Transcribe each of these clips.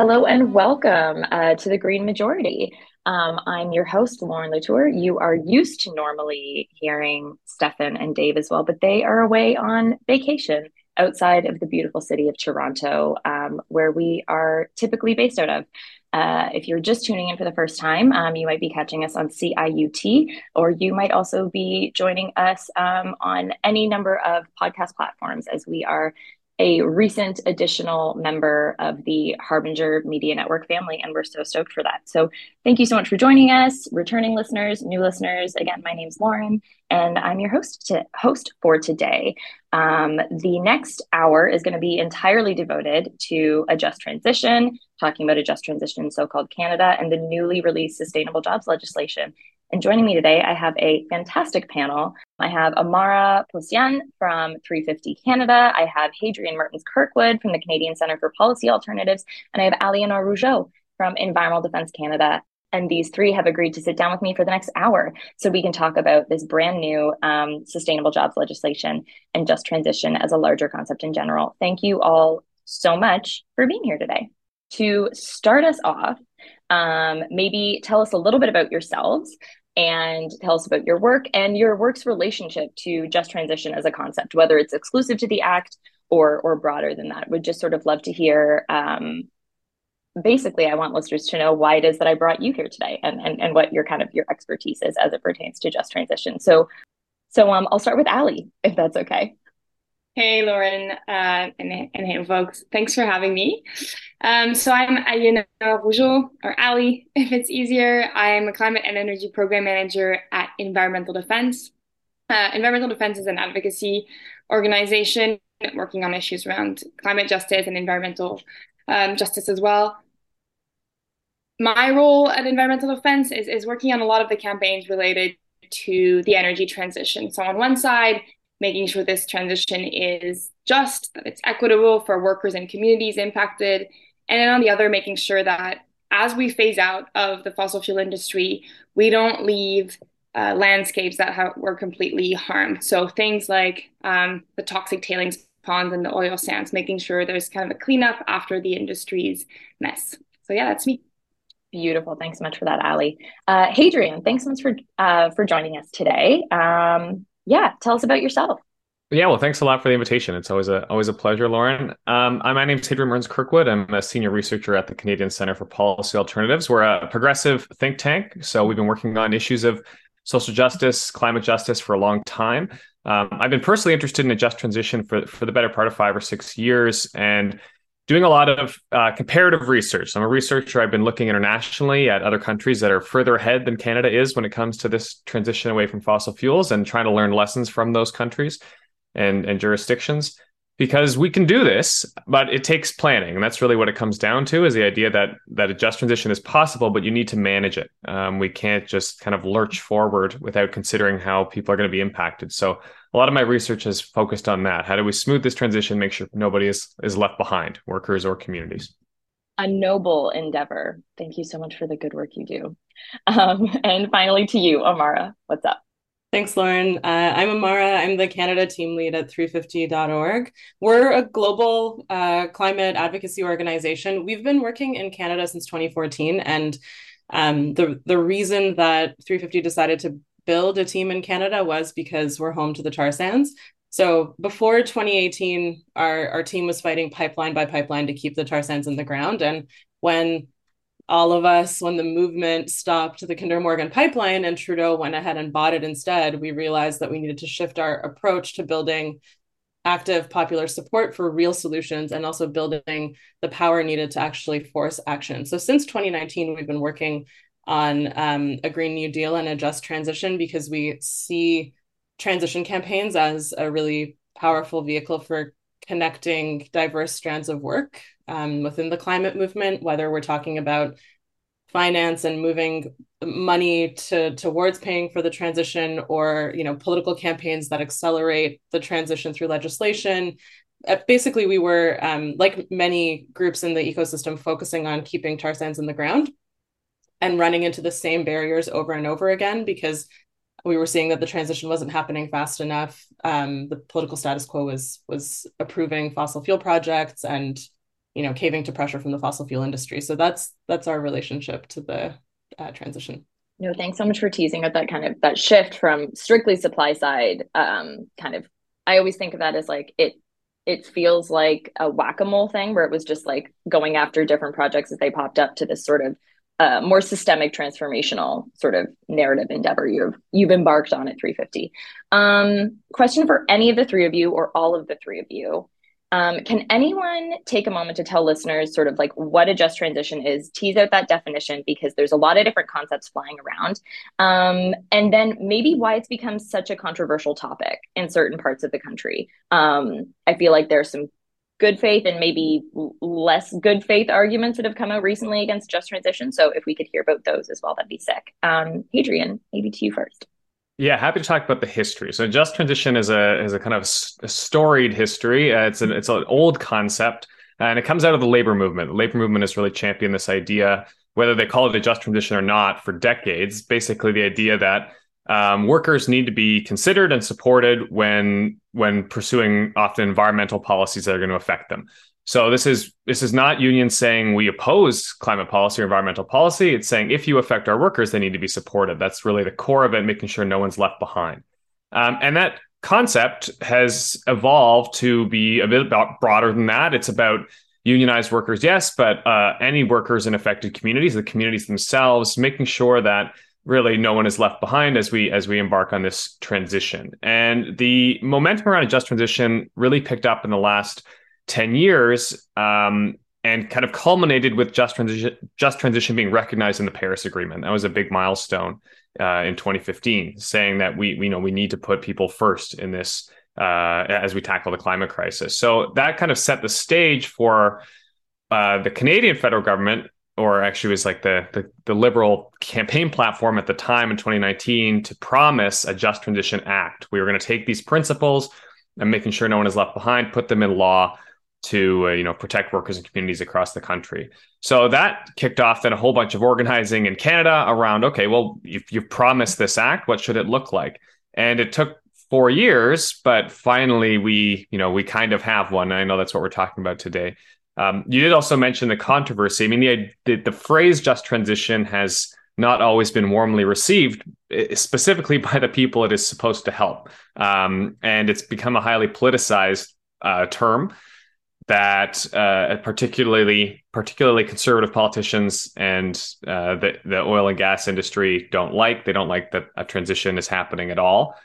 Hello and welcome uh, to the Green Majority. Um, I'm your host, Lauren Latour. You are used to normally hearing Stefan and Dave as well, but they are away on vacation outside of the beautiful city of Toronto, um, where we are typically based out of. Uh, if you're just tuning in for the first time, um, you might be catching us on CIUT, or you might also be joining us um, on any number of podcast platforms as we are a recent additional member of the Harbinger Media Network family, and we're so stoked for that. So, thank you so much for joining us, returning listeners, new listeners. Again, my name's Lauren, and I'm your host to host for today. Um, the next hour is going to be entirely devoted to a just transition, talking about a just transition in so-called Canada and the newly released sustainable jobs legislation. And joining me today, I have a fantastic panel. I have Amara Possian from 350 Canada. I have Hadrian Mertins Kirkwood from the Canadian Centre for Policy Alternatives. And I have Aliénor Rougeot from Environmental Defence Canada. And these three have agreed to sit down with me for the next hour so we can talk about this brand new um, sustainable jobs legislation and just transition as a larger concept in general. Thank you all so much for being here today. To start us off, um, maybe tell us a little bit about yourselves and tell us about your work and your work's relationship to just transition as a concept, whether it's exclusive to the Act or or broader than that. Would just sort of love to hear. Um, basically, I want listeners to know why it is that I brought you here today, and and and what your kind of your expertise is as it pertains to just transition. So, so um, I'll start with Ali, if that's okay. Hey, Lauren, uh, and, and hey, folks. Thanks for having me. Um, so I'm Aliénor Rougeot, or Ali, if it's easier. I'm a climate and energy program manager at Environmental Defence. Uh, Environmental Defence is an advocacy organization working on issues around climate justice and environmental um, justice as well. My role at Environmental Defence is, is working on a lot of the campaigns related to the energy transition. So on one side, making sure this transition is just, that it's equitable for workers and communities impacted. And then on the other, making sure that as we phase out of the fossil fuel industry, we don't leave uh, landscapes that were completely harmed. So things like um, the toxic tailings ponds and the oil sands, making sure there's kind of a cleanup after the industry's mess. So yeah, that's me. Beautiful. Thanks so much for that, Ali. Uh, Hadrian, thanks so much for uh, for joining us today. Um, yeah, tell us about yourself. Yeah, well, thanks a lot for the invitation. It's always a always a pleasure, Lauren. Um, my name is Hadrian Mertins Kirkwood. I'm a senior researcher at the Canadian Centre for Policy Alternatives. We're a progressive think tank, so we've been working on issues of social justice, climate justice for a long time. Um, I've been personally interested in a just transition for for the better part of five or six years, and doing a lot of uh, comparative research. I'm a researcher. I've been looking internationally at other countries that are further ahead than Canada is when it comes to this transition away from fossil fuels and trying to learn lessons from those countries and, and jurisdictions because we can do this, but it takes planning, and that's really what it comes down to: is the idea that that a just transition is possible, but you need to manage it. Um, we can't just kind of lurch forward without considering how people are going to be impacted. So, a lot of my research has focused on that. How do we smooth this transition, make sure nobody is is left behind, workers or communities? A noble endeavor. Thank you so much for the good work you do. Um, and finally, to you, Amara, what's up? Thanks, Lauren. Uh, I'm Amara. I'm the Canada team lead at 350.org. We're a global uh, climate advocacy organization. We've been working in Canada since 2014, and um, the the reason that 350 decided to build a team in Canada was because we're home to the tar sands. So before 2018, our our team was fighting pipeline by pipeline to keep the tar sands in the ground, and when all of us, when the movement stopped the Kinder Morgan pipeline and Trudeau went ahead and bought it instead, we realized that we needed to shift our approach to building active popular support for real solutions and also building the power needed to actually force action. So since 2019, we've been working on um, a Green New Deal and a just transition because we see transition campaigns as a really powerful vehicle for connecting diverse strands of work um, within the climate movement, whether we're talking about finance and moving money to towards paying for the transition or you know political campaigns that accelerate the transition through legislation. Uh, basically we were um, like many groups in the ecosystem focusing on keeping tar sands in the ground and running into the same barriers over and over again because we were seeing that the transition wasn't happening fast enough. Um, the political status quo was was approving fossil fuel projects and you know caving to pressure from the fossil fuel industry. So that's that's our relationship to the uh, transition. No thanks so much for teasing out that kind of that shift from strictly supply side. Um kind of i always think of that as like it it feels like a whack-a-mole thing where it was just like going after different projects as they popped up to this sort of uh, more systemic transformational sort of narrative endeavor. You've you've embarked on at 350 um, question for any of the three of you or all of the three of you. Um, can anyone take a moment to tell listeners sort of like what a just transition is, tease out that definition because there's a lot of different concepts flying around, um, and then maybe why it's become such a controversial topic in certain parts of the country. Um, I feel like there's some good faith and maybe less good faith arguments that have come out recently against just transition. So if we could hear about those as well, that'd be sick. Um, Hadrian, maybe to you first. Yeah, happy to talk about the history. So, just transition is a is a kind of a storied history. Uh, it's an it's an old concept, and it comes out of the labor movement. The labor movement has really championed this idea, whether they call it a just transition or not, for decades. Basically, the idea that um, workers need to be considered and supported when when pursuing often environmental policies that are going to affect them. So this is this is not unions saying we oppose climate policy or environmental policy. It's saying if you affect our workers, they need to be supported. That's really the core of it, making sure no one's left behind. Um, and that concept has evolved to be a bit broader than that. It's about unionized workers, yes, but uh, any workers in affected communities, the communities themselves, making sure that really no one is left behind as we as we embark on this transition. And the momentum around a just transition really picked up in the last 10 years um, and kind of culminated with just transition, just transition being recognized in the Paris Agreement. That was a big milestone uh, in 2015, saying that we, we know we need to put people first in this uh, as we tackle the climate crisis. So that kind of set the stage for uh, the Canadian federal government, or actually was like the, the the liberal campaign platform at the time in 2019 to promise a Just Transition Act. We were going to take these principles and making sure no one is left behind, put them in law to uh, you know protect workers and communities across the country. So that kicked off then a whole bunch of organizing in Canada around okay, well if you've promised this act, what should it look like? And it took four years, but finally we you know we kind of have one. I know that's what we're talking about today. Um, you did also mention the controversy. I mean, the, the, the phrase "just transition" has not always been warmly received, eh, specifically by the people it is supposed to help, um, and it's become a highly politicized uh, term that uh, particularly particularly conservative politicians and uh, the the oil and gas industry don't like. They don't like that a transition is happening at all,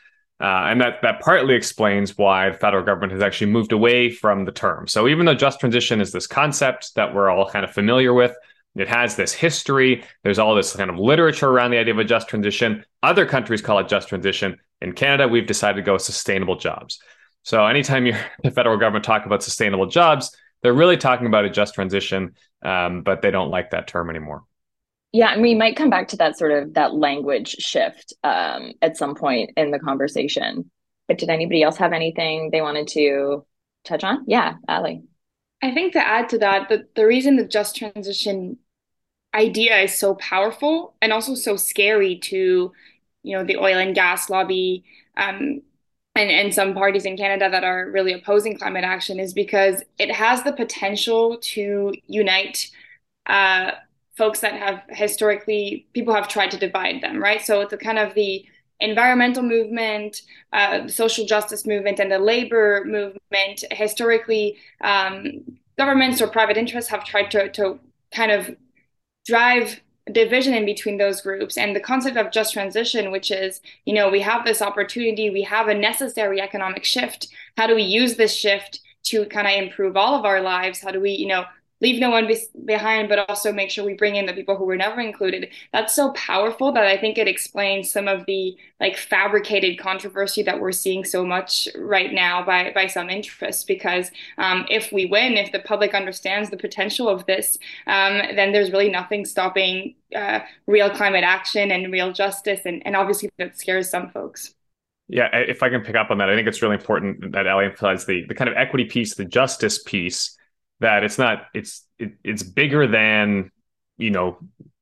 uh, and that that partly explains why the federal government has actually moved away from the term. So even though just transition is this concept that we're all kind of familiar with. It has this history. There's all this kind of literature around the idea of a just transition. Other countries call it just transition. In Canada, we've decided to go sustainable jobs. So anytime you're the federal government talk about sustainable jobs, they're really talking about a just transition, um, but they don't like that term anymore. Yeah, and we might come back to that sort of that language shift um, at some point in the conversation. But did anybody else have anything they wanted to touch on? Yeah, Ali. I think to add to that, the, the reason the just transition idea is so powerful and also so scary to, you know, the oil and gas lobby um, and, and some parties in Canada that are really opposing climate action is because it has the potential to unite uh, folks that have historically, people have tried to divide them, right? So it's a kind of the environmental movement, uh, social justice movement, and the labor movement. Historically, um, governments or private interests have tried to, to kind of drive division in between those groups and the concept of just transition which is you know we have this opportunity we have a necessary economic shift how do we use this shift to kind of improve all of our lives how do we you know leave no one be- behind, but also make sure we bring in the people who were never included. That's so powerful that I think it explains some of the like fabricated controversy that we're seeing so much right now by by some interests. Because um, if we win, if the public understands the potential of this, um, then there's really nothing stopping uh, real climate action and real justice, and, and obviously that scares some folks. Yeah, if I can pick up on that, I think it's really important that Ali emphasized the the kind of equity piece, the justice piece that it's not it's it, it's bigger than you know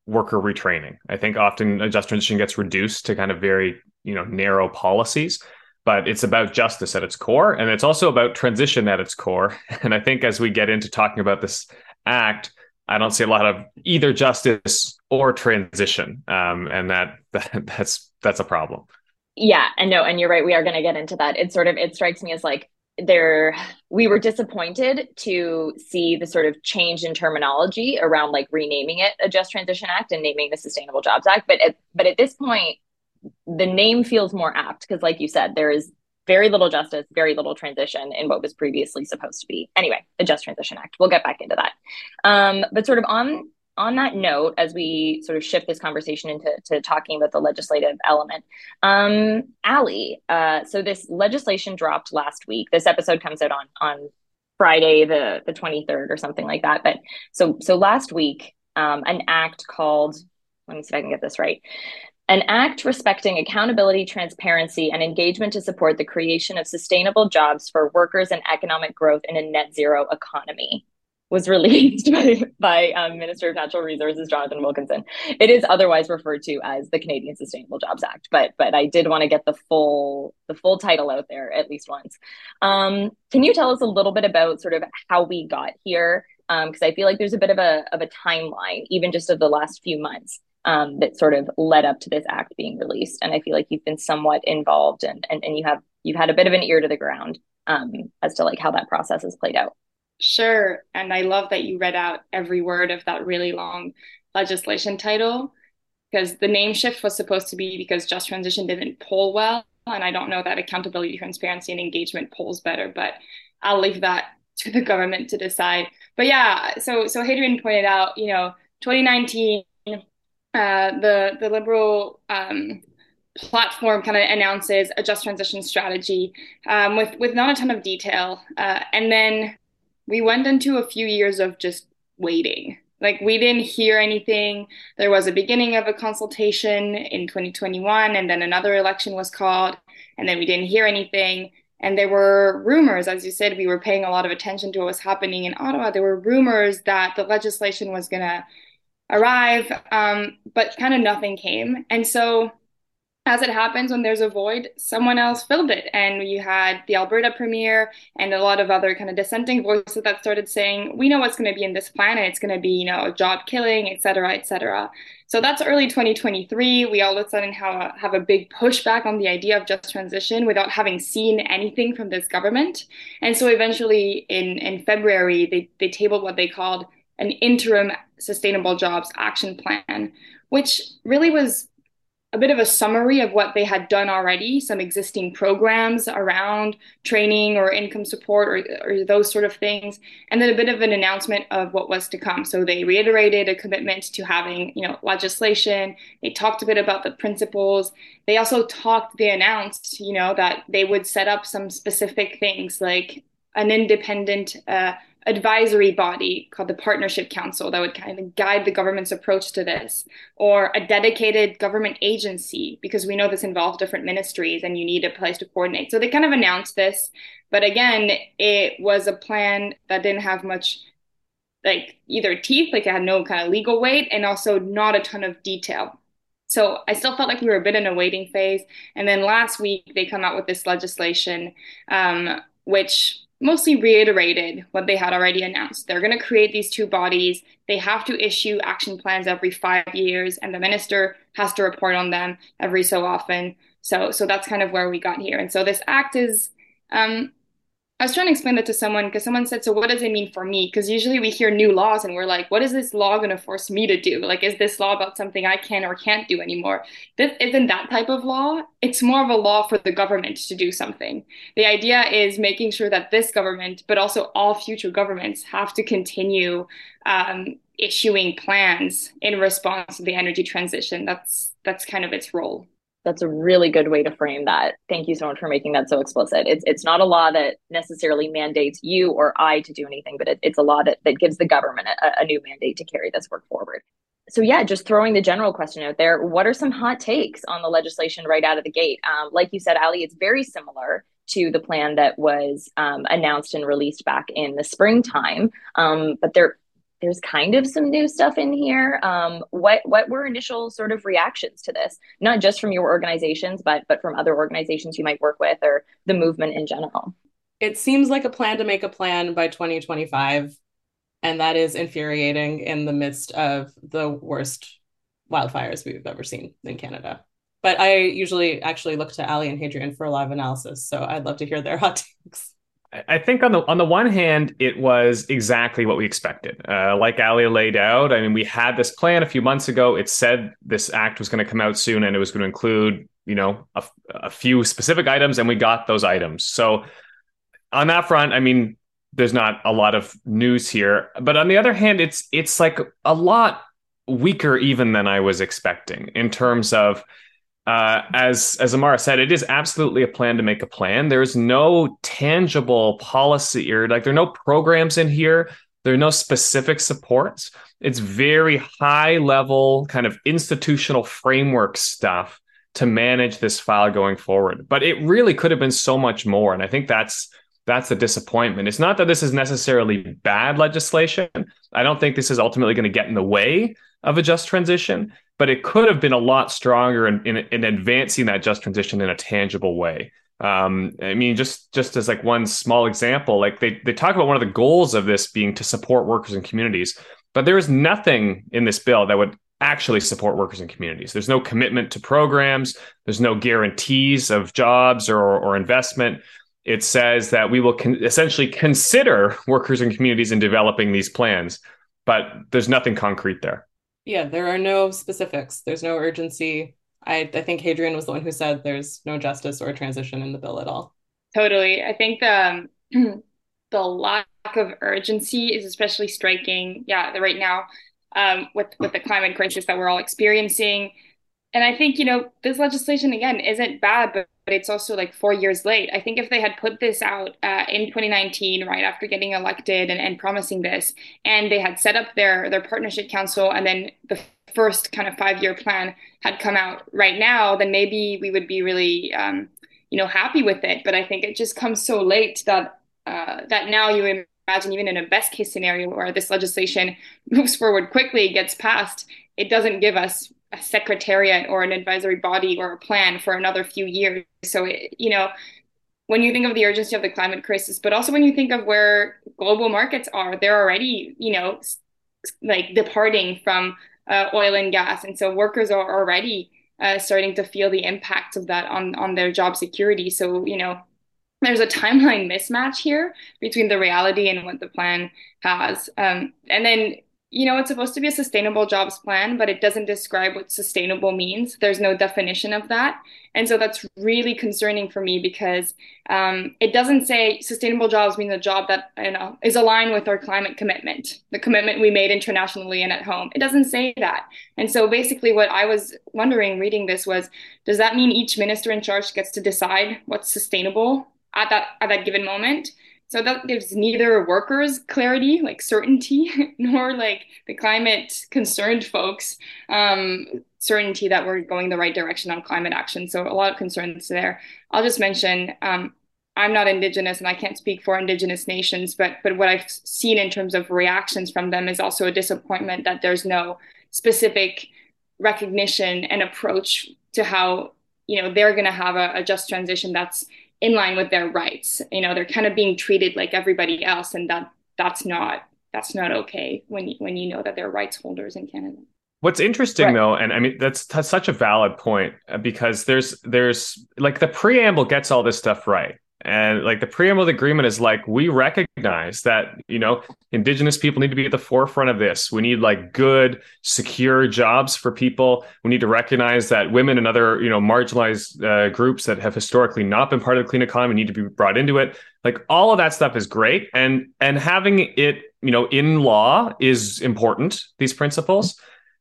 worker retraining. I think often a just transition gets reduced to kind of very you know narrow policies. but it's about justice at its core. And it's also about transition at its core. And I think as we get into talking about this act, I don't see a lot of either justice or transition. Um, and that, that that's that's a problem. Yeah, and no, and you're right. We are going to get into that. It sort of it strikes me as like there we were disappointed to see the sort of change in terminology around like renaming it a just transition act and naming the sustainable jobs act. But at, but at this point the name feels more apt because like you said there is very little justice very little transition in what was previously supposed to be. Anyway the just transition act. We'll get back into that. Um, but sort of on on that note, as we sort of shift this conversation into to talking about the legislative element, um, Ali, uh, so this legislation dropped last week. This episode comes out on on Friday, the the twenty third, or something like that. But so so last week, um, an act called let me see if I can get this right. An act respecting accountability, transparency, and engagement to support the creation of sustainable jobs for workers and economic growth in a net zero economy was released by, by um, Minister of Natural Resources Jonathan Wilkinson. It is otherwise referred to as the Canadian Sustainable Jobs Act, but but I did want to get the full the full title out there at least once. Um, can you tell us a little bit about sort of how we got here? Because um, I feel like there's a bit of a of a timeline, even just of the last few months. Um, that sort of led up to this act being released, and I feel like you've been somewhat involved, and and, and you have you've had a bit of an ear to the ground um, as to like how that process has played out. Sure. And I love that you read out every word of that really long legislation title because the name shift was supposed to be because Just Transition didn't poll well. And I don't know that accountability, transparency, and engagement polls better, but I'll leave that to the government to decide. But yeah, so so Hadrian pointed out, you know, 2019, uh, the the liberal um, platform kind of announces a just transition strategy um, with with not a ton of detail, uh, and then we went into a few years of just waiting. Like we didn't hear anything. There was a beginning of a consultation in 2021, and then another election was called, and then we didn't hear anything. And there were rumors, as you said, we were paying a lot of attention to what was happening in Ottawa. There were rumors that the legislation was going to arrive, um, but kind of nothing came. And so as it happens when there's a void, someone else filled it. And you had the Alberta Premier and a lot of other kind of dissenting voices that started saying, we know what's going to be in this plan and it's going to be, you know, job killing, et cetera, et cetera. So that's early 2023. We all of a sudden have a, have a big pushback on the idea of just transition without having seen anything from this government. And so eventually in, in February, they, they tabled what they called an interim sustainable jobs action plan, which really was a bit of a summary of what they had done already, some existing programs around training or income support or, or, those sort of things, and then a bit of an announcement of what was to come. So they reiterated a commitment to having, you know, legislation. They talked a bit about the principles. They also talked, they announced, you know, that they would set up some specific things like an independent uh, advisory body called the Partnership Council that would kind of guide the government's approach to this, or a dedicated government agency, because we know this involves different ministries and you need a place to coordinate. So they kind of announced this, but again, it was a plan that didn't have much like either teeth, like it had no kind of legal weight, and also not a ton of detail. So I still felt like we were a bit in a waiting phase. And then last week they come out with this legislation, um, which mostly reiterated what they had already announced. They're going to create these two bodies. They have to issue action plans every five years, and the minister has to report on them every so often. So, so that's kind of where we got here. And so this act is um, I was trying to explain that to someone because someone said, So, what does it mean for me? Because usually we hear new laws and we're like, What is this law going to force me to do? Like, is this law about something I can or can't do anymore? This isn't that type of law. It's more of a law for the government to do something. The idea is making sure that this government, but also all future governments, have to continue um, issuing plans in response to the energy transition. That's that's kind of its role that's a really good way to frame that. Thank you so much for making that so explicit. It's it's not a law that necessarily mandates you or I to do anything, but it, it's a law that, that gives the government a, a new mandate to carry this work forward. So yeah, just throwing the general question out there, what are some hot takes on the legislation right out of the gate? Um, like you said, Ali, it's very similar to the plan that was um, announced and released back in the springtime, um, but there there's kind of some new stuff in here. Um, what what were initial sort of reactions to this? Not just from your organizations, but but from other organizations you might work with or the movement in general. It seems like a plan to make a plan by 2025, and that is infuriating in the midst of the worst wildfires we've ever seen in Canada. But I usually actually look to Ali and Hadrian for a lot of analysis, so I'd love to hear their hot takes. I think on the on the one hand, it was exactly what we expected. Uh, like Ali laid out, I mean, we had this plan a few months ago. It said this act was going to come out soon, and it was going to include, you know, a, a few specific items, and we got those items. So on that front, I mean, there's not a lot of news here. But on the other hand, it's it's like a lot weaker even than I was expecting in terms of uh, as as Amara said, it is absolutely a plan to make a plan. There's no tangible policy or like there are no programs in here. There are no specific supports. It's very high level kind of institutional framework stuff to manage this file going forward. But it really could have been so much more. And I think that's that's the disappointment. It's not that this is necessarily bad legislation. I don't think this is ultimately going to get in the way of a just transition but it could have been a lot stronger in, in, in advancing that just transition in a tangible way. Um, I mean, just just as like one small example, like they they talk about one of the goals of this being to support workers and communities, but there is nothing in this bill that would actually support workers and communities. There's no commitment to programs. There's no guarantees of jobs or, or investment. It says that we will con- essentially consider workers and communities in developing these plans, but there's nothing concrete there yeah, there are no specifics. There's no urgency. I, I think Hadrian was the one who said there's no justice or transition in the bill at all. Totally. I think the, the lack of urgency is especially striking, yeah, right now um, with, with the climate crisis that we're all experiencing. And I think, you know, this legislation, again, isn't bad, but but it's also like four years late. I think if they had put this out uh, in 2019, right after getting elected and, and promising this, and they had set up their their partnership council, and then the first kind of five year plan had come out right now, then maybe we would be really, um, you know, happy with it. But I think it just comes so late that uh, that now you imagine even in a best case scenario where this legislation moves forward quickly, gets passed, it doesn't give us a secretariat or an advisory body or a plan for another few years. So, it, you know, when you think of the urgency of the climate crisis, but also when you think of where global markets are, they're already, you know, like departing from uh, oil and gas. And so workers are already uh, starting to feel the impacts of that on, on their job security. So, you know, there's a timeline mismatch here between the reality and what the plan has. Um, and then you know, it's supposed to be a sustainable jobs plan, but it doesn't describe what sustainable means. There's no definition of that. And so that's really concerning for me because um, it doesn't say sustainable jobs means a job that you know, is aligned with our climate commitment, the commitment we made internationally and at home. It doesn't say that. And so basically, what I was wondering reading this was does that mean each minister in charge gets to decide what's sustainable at that, at that given moment? So that gives neither workers clarity, like certainty, nor like the climate concerned folks um, certainty that we're going the right direction on climate action. So a lot of concerns there. I'll just mention um, I'm not Indigenous and I can't speak for Indigenous nations, but but what I've seen in terms of reactions from them is also a disappointment that there's no specific recognition and approach to how you know they're going to have a, a just transition that's in line with their rights. You know, they're kind of being treated like everybody else, and that that's not that's not okay when you, when you know that they're rights holders in Canada. What's interesting right. though, and I mean that's, that's such a valid point uh, because there's there's like the preamble gets all this stuff right, and like the preamble of the agreement is like, we recognize that, you know, indigenous people need to be at the forefront of this. We need like good, secure jobs for people. We need to recognize that women and other, you know, marginalized uh, groups that have historically not been part of the clean economy need to be brought into it. Like all of that stuff is great. And, and having it, you know, in law is important, these principles.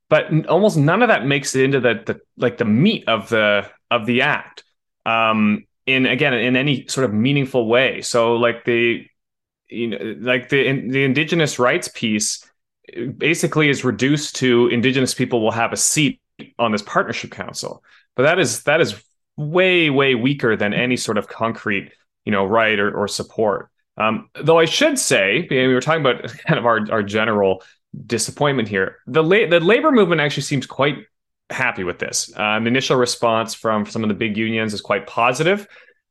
But almost none of that makes it into the, the like the meat of the of the act. Um, in again in any sort of meaningful way. So like the you know like the in, the indigenous rights piece basically is reduced to indigenous people will have a seat on this partnership council. But that is that is way way weaker than any sort of concrete you know right or, or support. Um, though I should say, we were talking about kind of our, our general disappointment here. The la- the labor movement actually seems quite happy with this. Um, initial response from some of the big unions is quite positive.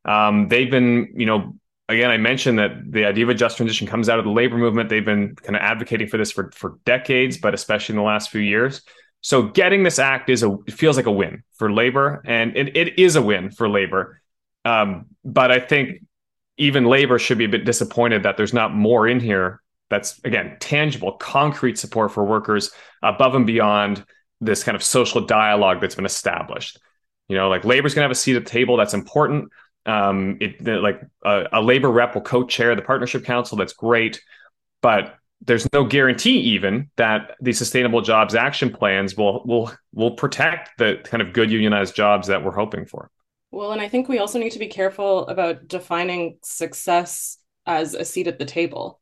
Um, they've been, you know, again, I mentioned that the idea of a just transition comes out of the labor movement. They've been kind of advocating for this for for decades, but especially in the last few years. So getting this act is a feels like a win for labor, and it, it is a win for labor. Um, but I think even labor should be a bit disappointed that there's not more in here that's again tangible, concrete support for workers above and beyond this kind of social dialogue that's been established. You know, like labor's going to have a seat at the table. That's important. Um, it like a, a labor rep will co-chair the partnership council. That's great, but there's no guarantee even that the sustainable jobs action plans will will will protect the kind of good unionized jobs that we're hoping for. Well, and I think we also need to be careful about defining success as a seat at the table.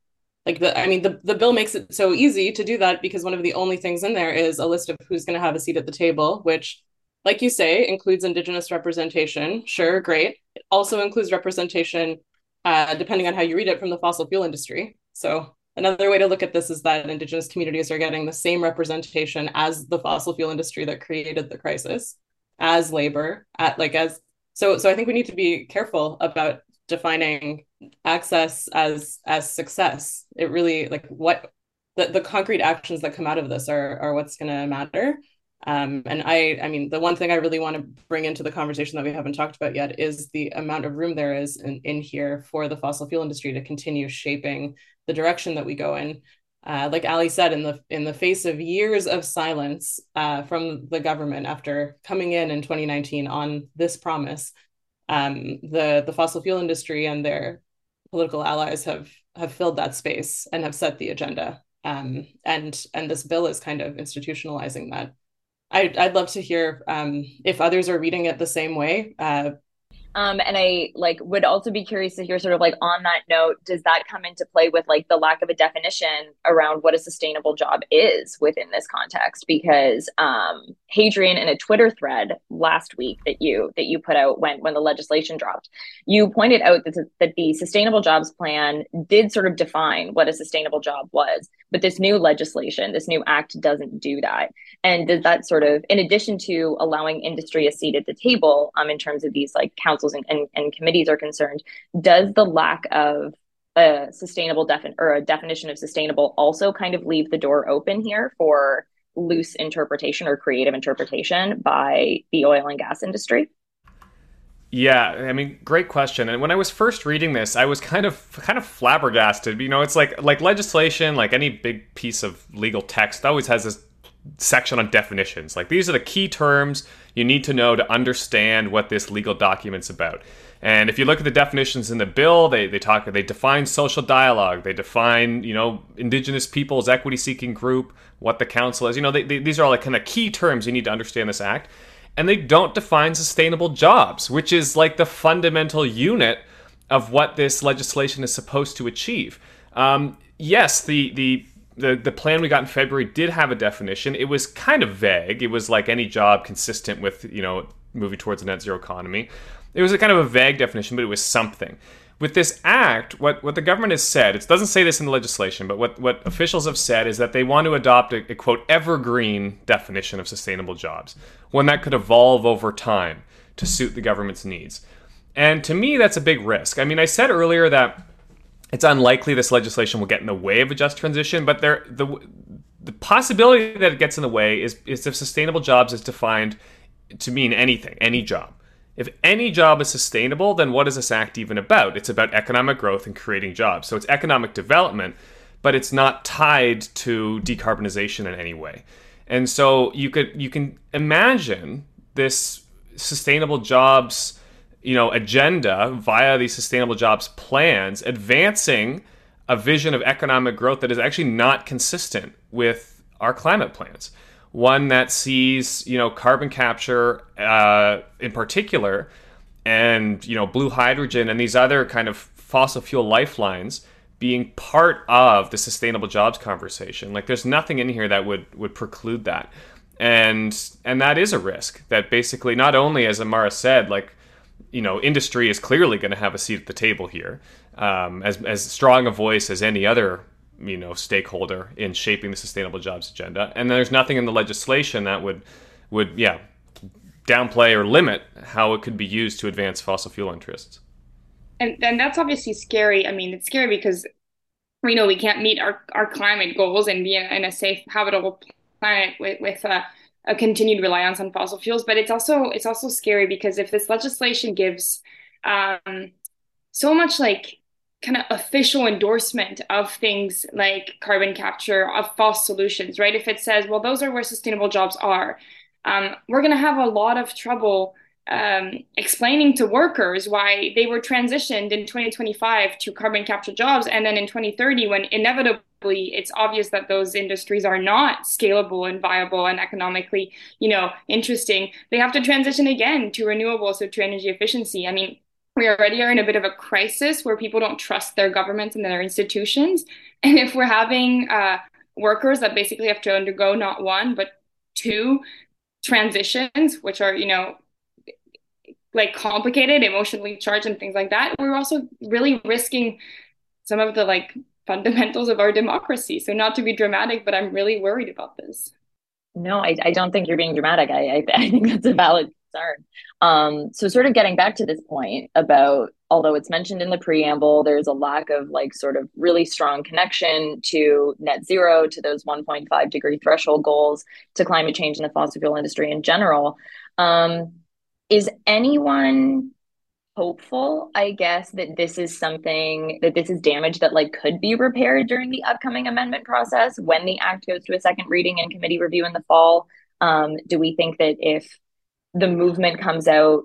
Like the I mean the the bill makes it so easy to do that because one of the only things in there is a list of who's going to have a seat at the table, which like you say includes indigenous representation. Sure, great. It also includes representation uh, depending on how you read it from the fossil fuel industry. So Another way to look at this is that Indigenous communities are getting the same representation as the fossil fuel industry that created the crisis, as labor, at like as so. So I think we need to be careful about defining access as as success. It really like what the, the concrete actions that come out of this are are what's going to matter. Um, and I, I mean, the one thing I really want to bring into the conversation that we haven't talked about yet is the amount of room there is in, in here for the fossil fuel industry to continue shaping the direction that we go in. Uh, like Ali said, in the in the face of years of silence uh, from the government after coming in in 2019 on this promise, um, the the fossil fuel industry and their political allies have have filled that space and have set the agenda. Um, and and this bill is kind of institutionalizing that. I, I'd love to hear um, if others are reading it the same way. Uh, um, and I like would also be curious to hear sort of like on that note, does that come into play with like the lack of a definition around what a sustainable job is within this context? Because um, Hadrian in a Twitter thread last week that you that you put out when when the legislation dropped, you pointed out that, that the sustainable jobs plan did sort of define what a sustainable job was, but this new legislation, this new act doesn't do that. And does that sort of, in addition to allowing industry a seat at the table, um, in terms of these like council councils and, and, and committees are concerned, does the lack of a sustainable defin- or a definition of sustainable also kind of leave the door open here for loose interpretation or creative interpretation by the oil and gas industry? Yeah, I mean, great question. And when I was first reading this, I was kind of kind of flabbergasted. You know, it's like like legislation, like any big piece of legal text, always has this section on definitions. Like these are the key terms you need to know to understand what this legal document's about. And if you look at the definitions in the bill, they, they talk they define social dialogue, they define you know indigenous peoples equity seeking group, what the council is. You know they, they, these are all like kind of key terms you need to understand this act, and they don't define sustainable jobs, which is like the fundamental unit of what this legislation is supposed to achieve. Um, yes, the the the the plan we got in February did have a definition. It was kind of vague. It was like any job consistent with you know moving towards a net zero economy. It was a kind of a vague definition, but it was something. With this act, what, what the government has said, it doesn't say this in the legislation, but what, what officials have said is that they want to adopt a, a quote evergreen definition of sustainable jobs, one that could evolve over time to suit the government's needs. And to me, that's a big risk. I mean, I said earlier that it's unlikely this legislation will get in the way of a just transition, but there the the possibility that it gets in the way is is if sustainable jobs is defined to mean anything, any job. If any job is sustainable, then what is this act even about? It's about economic growth and creating jobs. So it's economic development, but it's not tied to decarbonization in any way. And so you could you can imagine this sustainable jobs you know agenda via these sustainable jobs plans advancing a vision of economic growth that is actually not consistent with our climate plans. One that sees you know carbon capture uh, in particular and you know blue hydrogen and these other kind of fossil fuel lifelines being part of the sustainable jobs conversation. Like there's nothing in here that would would preclude that. And and that is a risk that basically not only as amara said like you know, industry is clearly going to have a seat at the table here, um, as as strong a voice as any other you know stakeholder in shaping the sustainable jobs agenda, and there's nothing in the legislation that would would yeah downplay or limit how it could be used to advance fossil fuel interests. And and that's obviously scary. I mean, it's scary because we know we can't meet our, our climate goals and be in, in a safe, habitable planet with with a, a continued reliance on fossil fuels. But it's also it's also scary because if this legislation gives um, so much like kind of official endorsement of things like carbon capture of false solutions, right? If it says, well, those are where sustainable jobs are, um, we're going to have a lot of trouble um, explaining to workers why they were transitioned in 2025 to carbon capture jobs. And then in 2030, when inevitably it's obvious that those industries are not scalable and viable and economically, you know, interesting, they have to transition again to renewables, so to energy efficiency. I mean, we already are in a bit of a crisis where people don't trust their governments and their institutions. And if we're having uh, workers that basically have to undergo not one, but two transitions, which are, you know, like complicated, emotionally charged, and things like that, we're also really risking some of the like fundamentals of our democracy. So, not to be dramatic, but I'm really worried about this. No, I, I don't think you're being dramatic. I, I, I think that's a valid concern. Um, so, sort of getting back to this point about, although it's mentioned in the preamble, there's a lack of like sort of really strong connection to net zero, to those 1.5 degree threshold goals, to climate change in the fossil fuel industry in general. Um, is anyone hopeful i guess that this is something that this is damage that like could be repaired during the upcoming amendment process when the act goes to a second reading and committee review in the fall? Um, do we think that if the movement comes out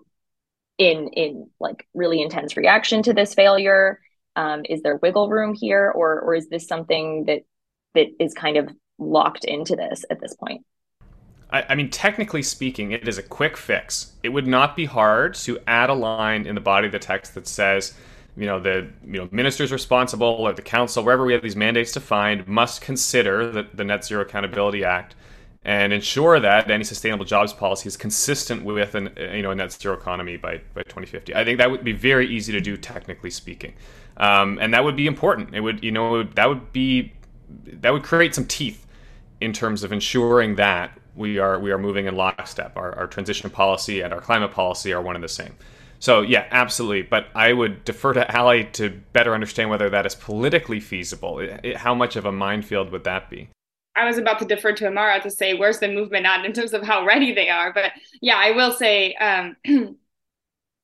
in in like really intense reaction to this failure um, is there wiggle room here or or is this something that that is kind of locked into this at this point I, I mean, technically speaking, it is a quick fix. It would not be hard to add a line in the body of the text that says, you know, the you know ministers responsible or the council, wherever we have these mandates defined, must consider the, the Net Zero Accountability Act and ensure that any sustainable jobs policy is consistent with an you know a net zero economy by, by 2050. I think that would be very easy to do technically speaking, um, and that would be important. It would you know that would be that would create some teeth in terms of ensuring that we are we are moving in lockstep. Our, our transition policy and our climate policy are one and the same. So yeah, absolutely. But I would defer to Ali to better understand whether that is politically feasible. It, it, how much of a minefield would that be? I was about to defer to Amara to say where's the movement at in terms of how ready they are. But yeah, I will say um,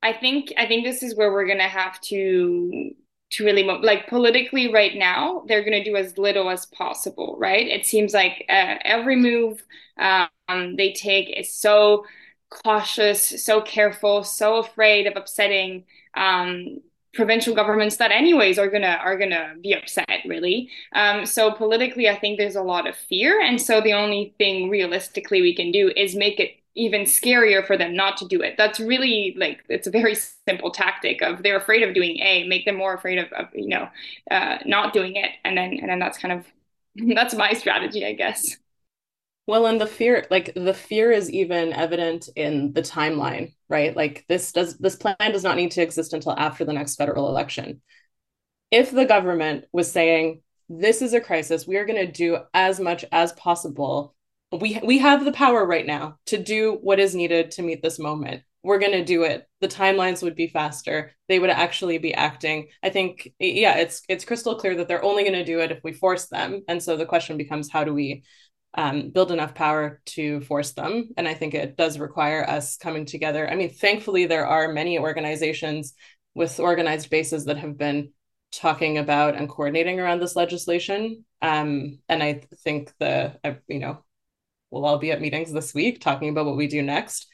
I think I think this is where we're gonna have to to really move. like politically right now they're going to do as little as possible right it seems like uh, every move um, they take is so cautious so careful so afraid of upsetting um, provincial governments that anyways are gonna are gonna be upset really um, so politically i think there's a lot of fear and so the only thing realistically we can do is make it even scarier for them not to do it. That's really like it's a very simple tactic of they're afraid of doing A, make them more afraid of, of you know uh, not doing it, and then and then that's kind of that's my strategy, I guess. Well, and the fear, like the fear is even evident in the timeline, right? Like this does this plan does not need to exist until after the next federal election. If the government was saying this is a crisis, we are going to do as much as possible we we have the power right now to do what is needed to meet this moment. We're going to do it. The timelines would be faster. They would actually be acting. I think yeah it's it's crystal clear that they're only going to do it if we force them. And so the question becomes how do we um, build enough power to force them? And i think it does require us coming together. I mean thankfully there are many organizations with organized bases that have been talking about and coordinating around this legislation. Um, and i think the you know we'll all be at meetings this week talking about what we do next.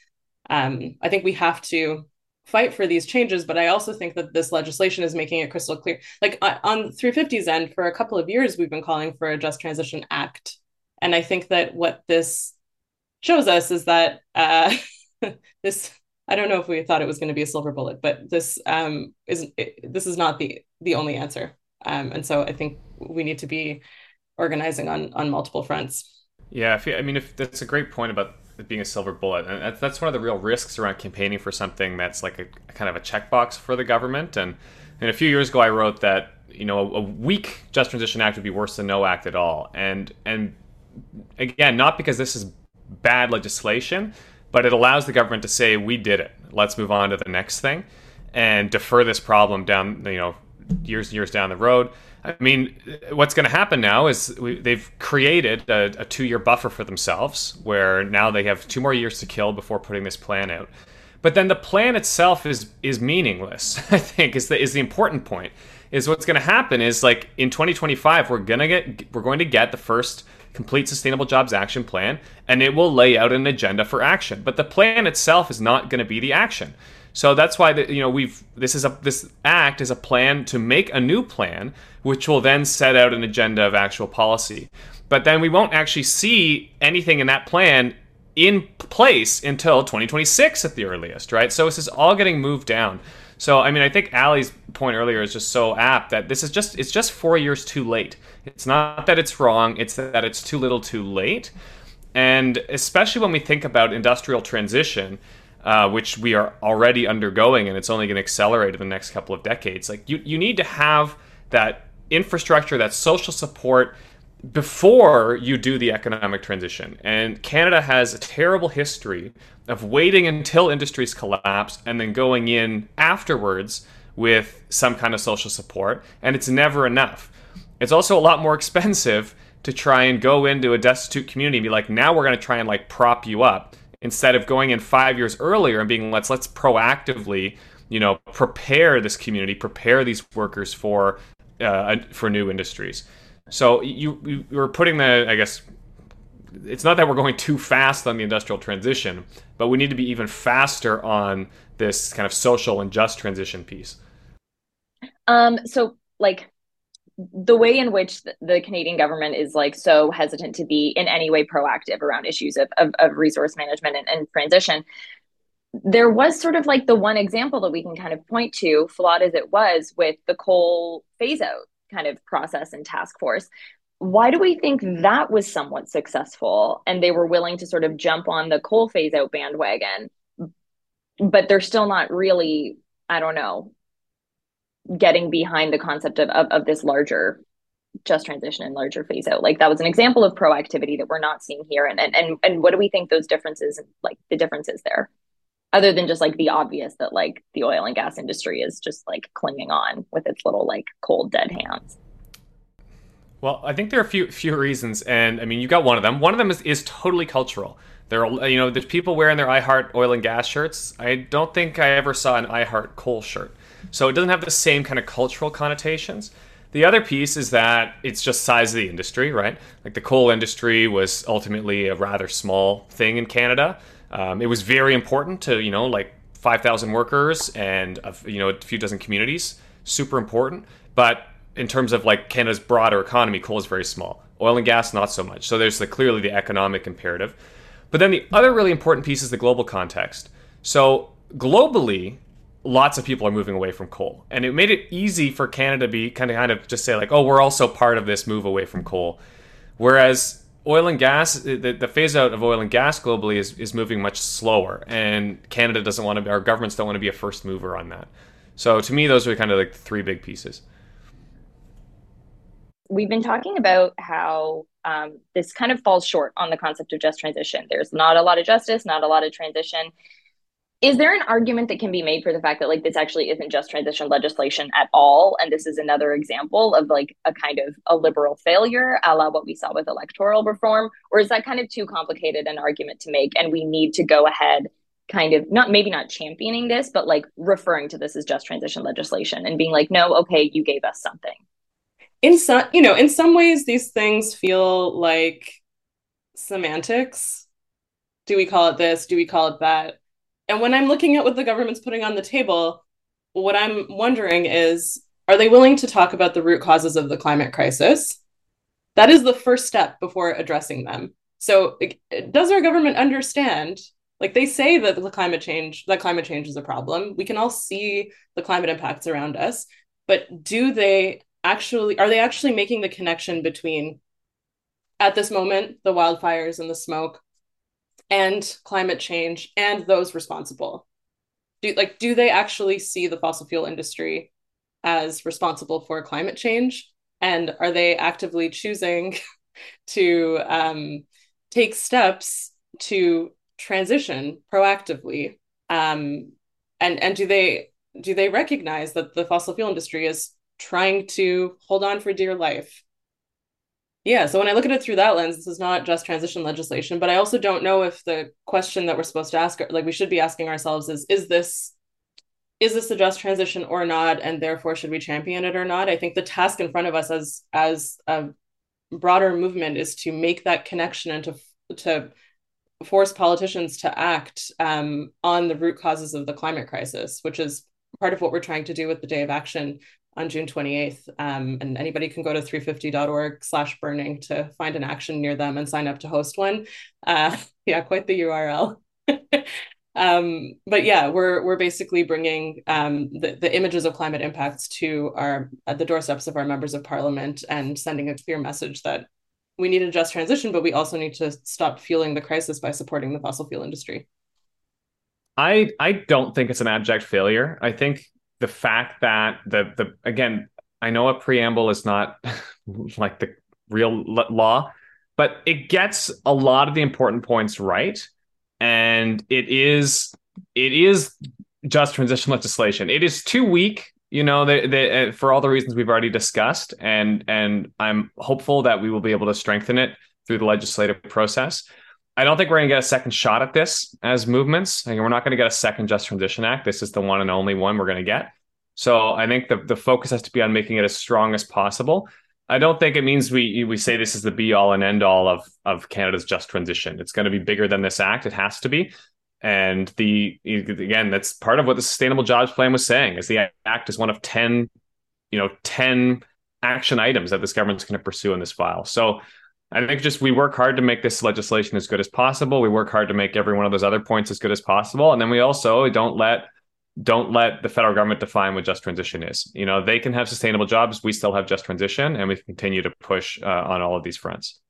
Um, I think we have to fight for these changes, but I also think that this legislation is making it crystal clear. Like uh, on 350's end, for a couple of years, we've been calling for a Just Transition Act. And I think that what this shows us is that uh, this, I don't know if we thought it was going to be a silver bullet, but this um, is this is not the the only answer. Um, and so I think we need to be organizing on on multiple fronts. Yeah, I mean, if that's a great point about it being a silver bullet, and that's, that's one of the real risks around campaigning for something that's like a, a kind of a checkbox for the government. And, and a few years ago, I wrote that you know a, a weak Just Transition Act would be worse than no act at all. And and again, not because this is bad legislation, but it allows the government to say we did it. Let's move on to the next thing and defer this problem down you know years and years down the road. I mean, what's going to happen now is we, they've created a, a two year buffer for themselves where now they have two more years to kill before putting this plan out. But then the plan itself is is meaningless. I think is the is the important point. Is what's going to happen is like in 2025 we're gonna get we're going to get the first complete sustainable jobs action plan and it will lay out an agenda for action but the plan itself is not going to be the action so that's why the, you know we've this is a this act is a plan to make a new plan, which will then set out an agenda of actual policy. But then we won't actually see anything in that plan in place until 2026 at the earliest, right? So this is all getting moved down. So I mean, I think Ali's point earlier is just so apt that this is just it's just four years too late. It's not that it's wrong; it's that it's too little, too late. And especially when we think about industrial transition, uh, which we are already undergoing, and it's only going to accelerate in the next couple of decades. Like you, you need to have that infrastructure, that social support before you do the economic transition. And Canada has a terrible history of waiting until industries collapse and then going in afterwards with some kind of social support, and it's never enough. It's also a lot more expensive to try and go into a destitute community and be like, now we're going to try and like prop you up instead of going in five years earlier and being let's let's proactively you know prepare this community prepare these workers for uh, for new industries. So you you are putting the i guess it's not that we're going too fast on the industrial transition but we need to be even faster on this kind of social and just transition piece. Um so like the way in which the Canadian government is like so hesitant to be in any way proactive around issues of, of, of resource management and, and, transition. There was sort of like the one example that we can kind of point to, flawed as it was, with the coal phase out kind of process and task force. Why do we think hmm. that was somewhat successful and they were willing to sort of jump on the coal phase out bandwagon? But they're still not really, I don't know, getting behind the concept of, of, of this larger just transition and larger phase out. Like that was an example of proactivity that we're not seeing here. And and and, and what do we think those differences like the differences there? Other than just like the obvious that like the oil and gas industry is just like clinging on with its little like cold dead hands. Well i think there are a few few reasons and i mean you got one of them. One of them is, is totally cultural. There are you know there's people wearing their i heart oil and gas shirts. I don't think i ever saw an i heart coal shirt so it doesn't have the same kind of cultural connotations. The other piece is that it's just size of the industry, right? Like the coal industry was ultimately a rather small thing in Canada. Um, it was very important to you know like 5,000 workers and a, you know a few dozen communities, super important. But in terms of like Canada's broader economy, coal is very small. Oil and gas, not so much. So there's the, clearly the economic imperative. But then the other really important piece is the global context. So globally, lots of people are moving away from coal. And it made it easy for Canada to be kind of kind of just say like, oh, we're also part of this move away from coal. Whereas oil and gas, the, the phase out of oil and gas globally is, is moving much slower. And Canada doesn't want to, be, our governments don't want to be a first mover on that. So to me, those are kind of like three big pieces. We've been talking about how um, this kind of falls short on the concept of just transition. There's not a lot of justice, not a lot of transition is there an argument that can be made for the fact that like this actually isn't just transition legislation at all and this is another example of like a kind of a liberal failure a la what we saw with electoral reform? Or is that kind of too complicated an argument to make and we need to go ahead kind of not maybe not championing this but like referring to this as just transition legislation and being like no okay you gave us something. In some you know in some ways these things feel like semantics. Do we call it this? Do we call it that and when I'm looking at what the government's putting on the table, what I'm wondering is are they willing to talk about the root causes of the climate crisis? That is the first step before addressing them. So, does our government understand? Like they say that the climate change, that climate change is a problem. We can all see the climate impacts around us, but do they actually are they actually making the connection between at this moment the wildfires and the smoke and climate change and those responsible do like do they actually see the fossil fuel industry as responsible for climate change? And are they actively choosing to um, take steps to transition proactively? Um, and and do they do they recognize that the fossil fuel industry is trying to hold on for dear life yeah, so when I look at it through that lens, this is not just transition legislation, but I also don't know if the question that we're supposed to ask, like we should be asking ourselves, is is this is this a just transition or not, and therefore should we champion it or not? I think the task in front of us as as a broader movement is to make that connection and to to force politicians to act um, on the root causes of the climate crisis, which is part of what we're trying to do with the Day of Action on June 28th. Um, and anybody can go to 350.org slash burning to find an action near them and sign up to host one. Uh, yeah, quite the URL. um, but yeah, we're we're basically bringing um, the, the images of climate impacts to our the doorsteps of our members of parliament and sending a clear message that we need a just transition, but we also need to stop fueling the crisis by supporting the fossil fuel industry. I I don't think it's an abject failure. I think the fact that the the again, I know a preamble is not like the real law, but it gets a lot of the important points right, and it is it is just transition legislation. It is too weak, you know, uh, for all the reasons we've already discussed, and and I'm hopeful that we will be able to strengthen it through the legislative process. I don't think we're going to get a second shot at this as movements. we're not going to get a second Just Transition Act. This is the one and only one we're going to get. So I think the the focus has to be on making it as strong as possible. I don't think it means we we say this is the be all and end all of of Canada's just transition. It's going to be bigger than this act. It has to be. And the again, that's part of what the Sustainable Jobs Plan was saying. Is the act is one of ten, you know, ten action items that this government's going to pursue in this file. So I think just we work hard to make this legislation as good as possible. We work hard to make every one of those other points as good as possible, and then we also don't let don't let the federal government define what just transition is. You know, they can have sustainable jobs. We still have just transition, and we continue to push uh, on all of these fronts.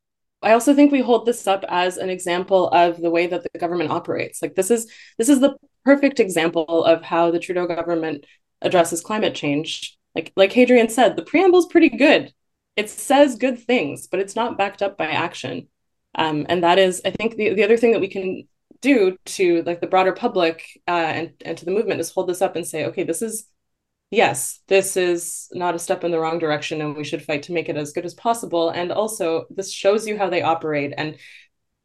I also think we hold this up as an example of the way that the government operates. Like this is this is the perfect example of how the Trudeau government addresses climate change. Like like Hadrian said, the preamble is pretty good it says good things, but it's not backed up by action. Um, and that is, I think, the, the other thing that we can do to like the broader public uh, and, and to the movement is hold this up and say, okay, this is, yes, this is not a step in the wrong direction and we should fight to make it as good as possible. And also, this shows you how they operate. And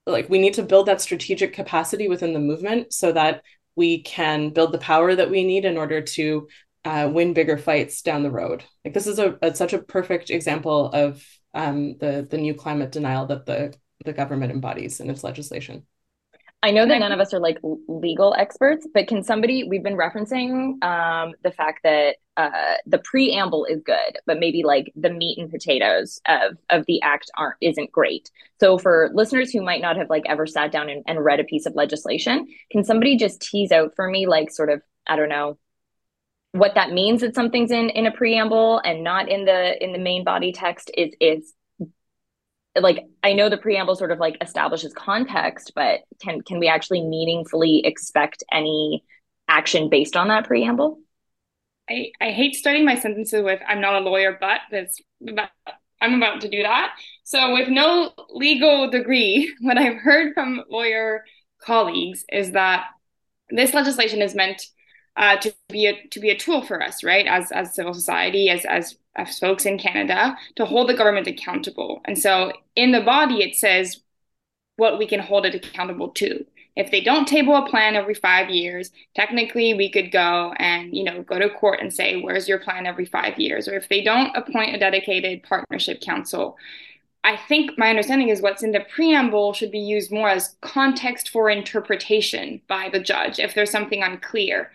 like, we need to build that strategic capacity within the movement so that we can build the power that we need in order to uh, win bigger fights down the road. Like this is a, a such a perfect example of um, the the new climate denial that the the government embodies in its legislation. I know that none of us are like legal experts, but can somebody? We've been referencing um, the fact that uh, the preamble is good, but maybe like the meat and potatoes of of the act aren't isn't great. So for listeners who might not have like ever sat down and, and read a piece of legislation, can somebody just tease out for me like sort of I don't know what that means that something's in in a preamble and not in the in the main body text is is like I know the preamble sort of like establishes context, but can can we actually meaningfully expect any action based on that preamble? I, I hate starting my sentences with I'm not a lawyer, but that's I'm about to do that. So with no legal degree, what I've heard from lawyer colleagues is that this legislation is meant uh, to be a to be a tool for us, right? As as civil society, as as as folks in Canada, to hold the government accountable. And so in the body, it says what we can hold it accountable to. If they don't table a plan every five years, technically we could go and you know go to court and say, "Where's your plan every five years?" Or if they don't appoint a dedicated partnership council, I think my understanding is what's in the preamble should be used more as context for interpretation by the judge if there's something unclear.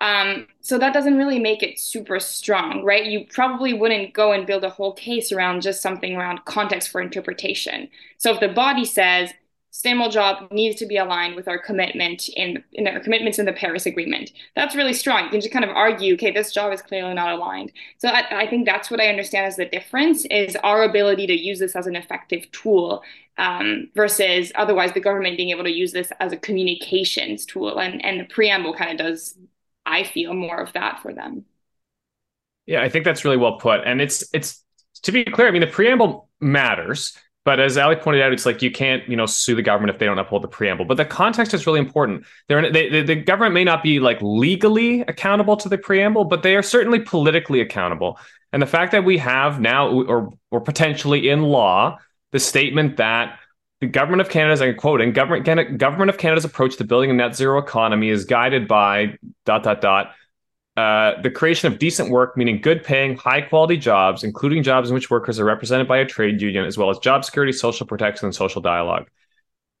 Um, so that doesn't really make it super strong, right? You probably wouldn't go and build a whole case around just something around context for interpretation. So if the body says sustainable job needs to be aligned with our commitment in, in our commitments in the Paris Agreement, that's really strong. You can just kind of argue, okay, this job is clearly not aligned. So I, I think that's what I understand as the difference is our ability to use this as an effective tool um, versus otherwise the government being able to use this as a communications tool. And, and the preamble kind of does I feel more of that for them. Yeah, I think that's really well put. And it's it's to be clear, I mean the preamble matters, but as Ali pointed out, it's like you can't, you know, sue the government if they don't uphold the preamble. But the context is really important. They're, they, the government may not be like legally accountable to the preamble, but they are certainly politically accountable. And the fact that we have now, or or potentially in law, the statement that the government of Canada's, I'm quoting, government government of Canada's approach to building a net zero economy is guided by dot dot dot uh, the creation of decent work, meaning good paying, high quality jobs, including jobs in which workers are represented by a trade union, as well as job security, social protection, and social dialogue.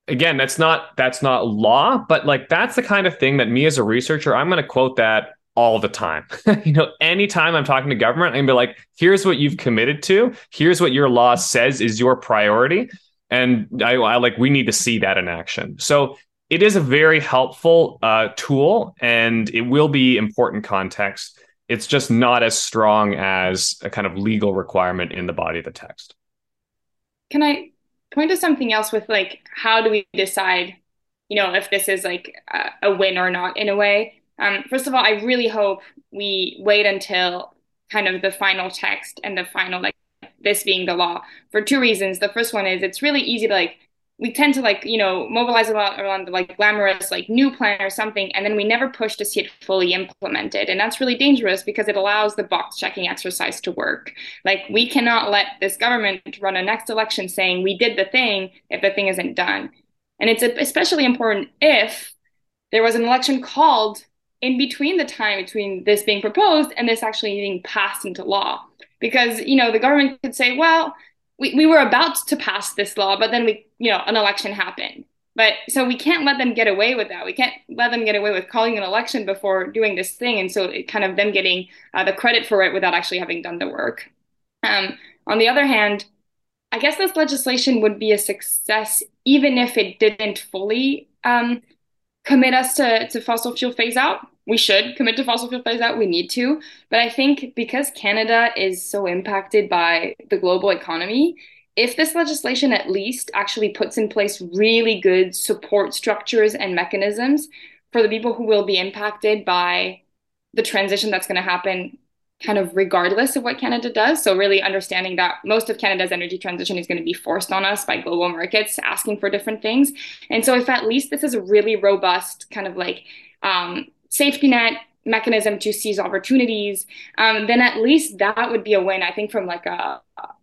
Again, that's not that's not law, but like that's the kind of thing that me as a researcher, I'm going to quote that all the time. you know, anytime I'm talking to government, I'm gonna be like, here's what you've committed to, here's what your law says is your priority. And I, I like we need to see that in action. So it is a very helpful uh, tool and it will be important context. It's just not as strong as a kind of legal requirement in the body of the text. Can I point to something else with like, how do we decide, you know, if this is like a, win or not in a way? Um, first of all, I really hope we wait until kind of the final text and the final, like, this being the law for two reasons. The first one is it's really easy to like we tend to like you know mobilize a lot around the like glamorous like new plan or something and then we never push to see it fully implemented. And that's really dangerous because it allows the box checking exercise to work. Like we cannot let this government run a next election saying we did the thing if the thing isn't done. And it's especially important if there was an election called in between the time between this being proposed and this actually being passed into law because you know the government could say well we, we were about to pass this law, but then we, you know, an election happened. But so we can't let them get away with that. We can't let them get away with calling an election before doing this thing. And so it kind of them getting uh, the credit for it without actually having done the work. Um, on the other hand, I guess this legislation would be a success even if it didn't fully um, commit us to, to fossil fuel phase out we should commit to fossil fuel phase out. We need to. But I think because Canada is so impacted by the global economy, if this legislation at least actually puts in place really good support structures and mechanisms for the people who will be impacted by the transition that's going to happen kind of regardless of what Canada does. So really understanding that most of Canada's energy transition is going to be forced on us by global markets asking for different things. And so if at least this is a really robust kind of like um, safety net mechanism to seize opportunities, um, then at least that would be a win, I think, from like a,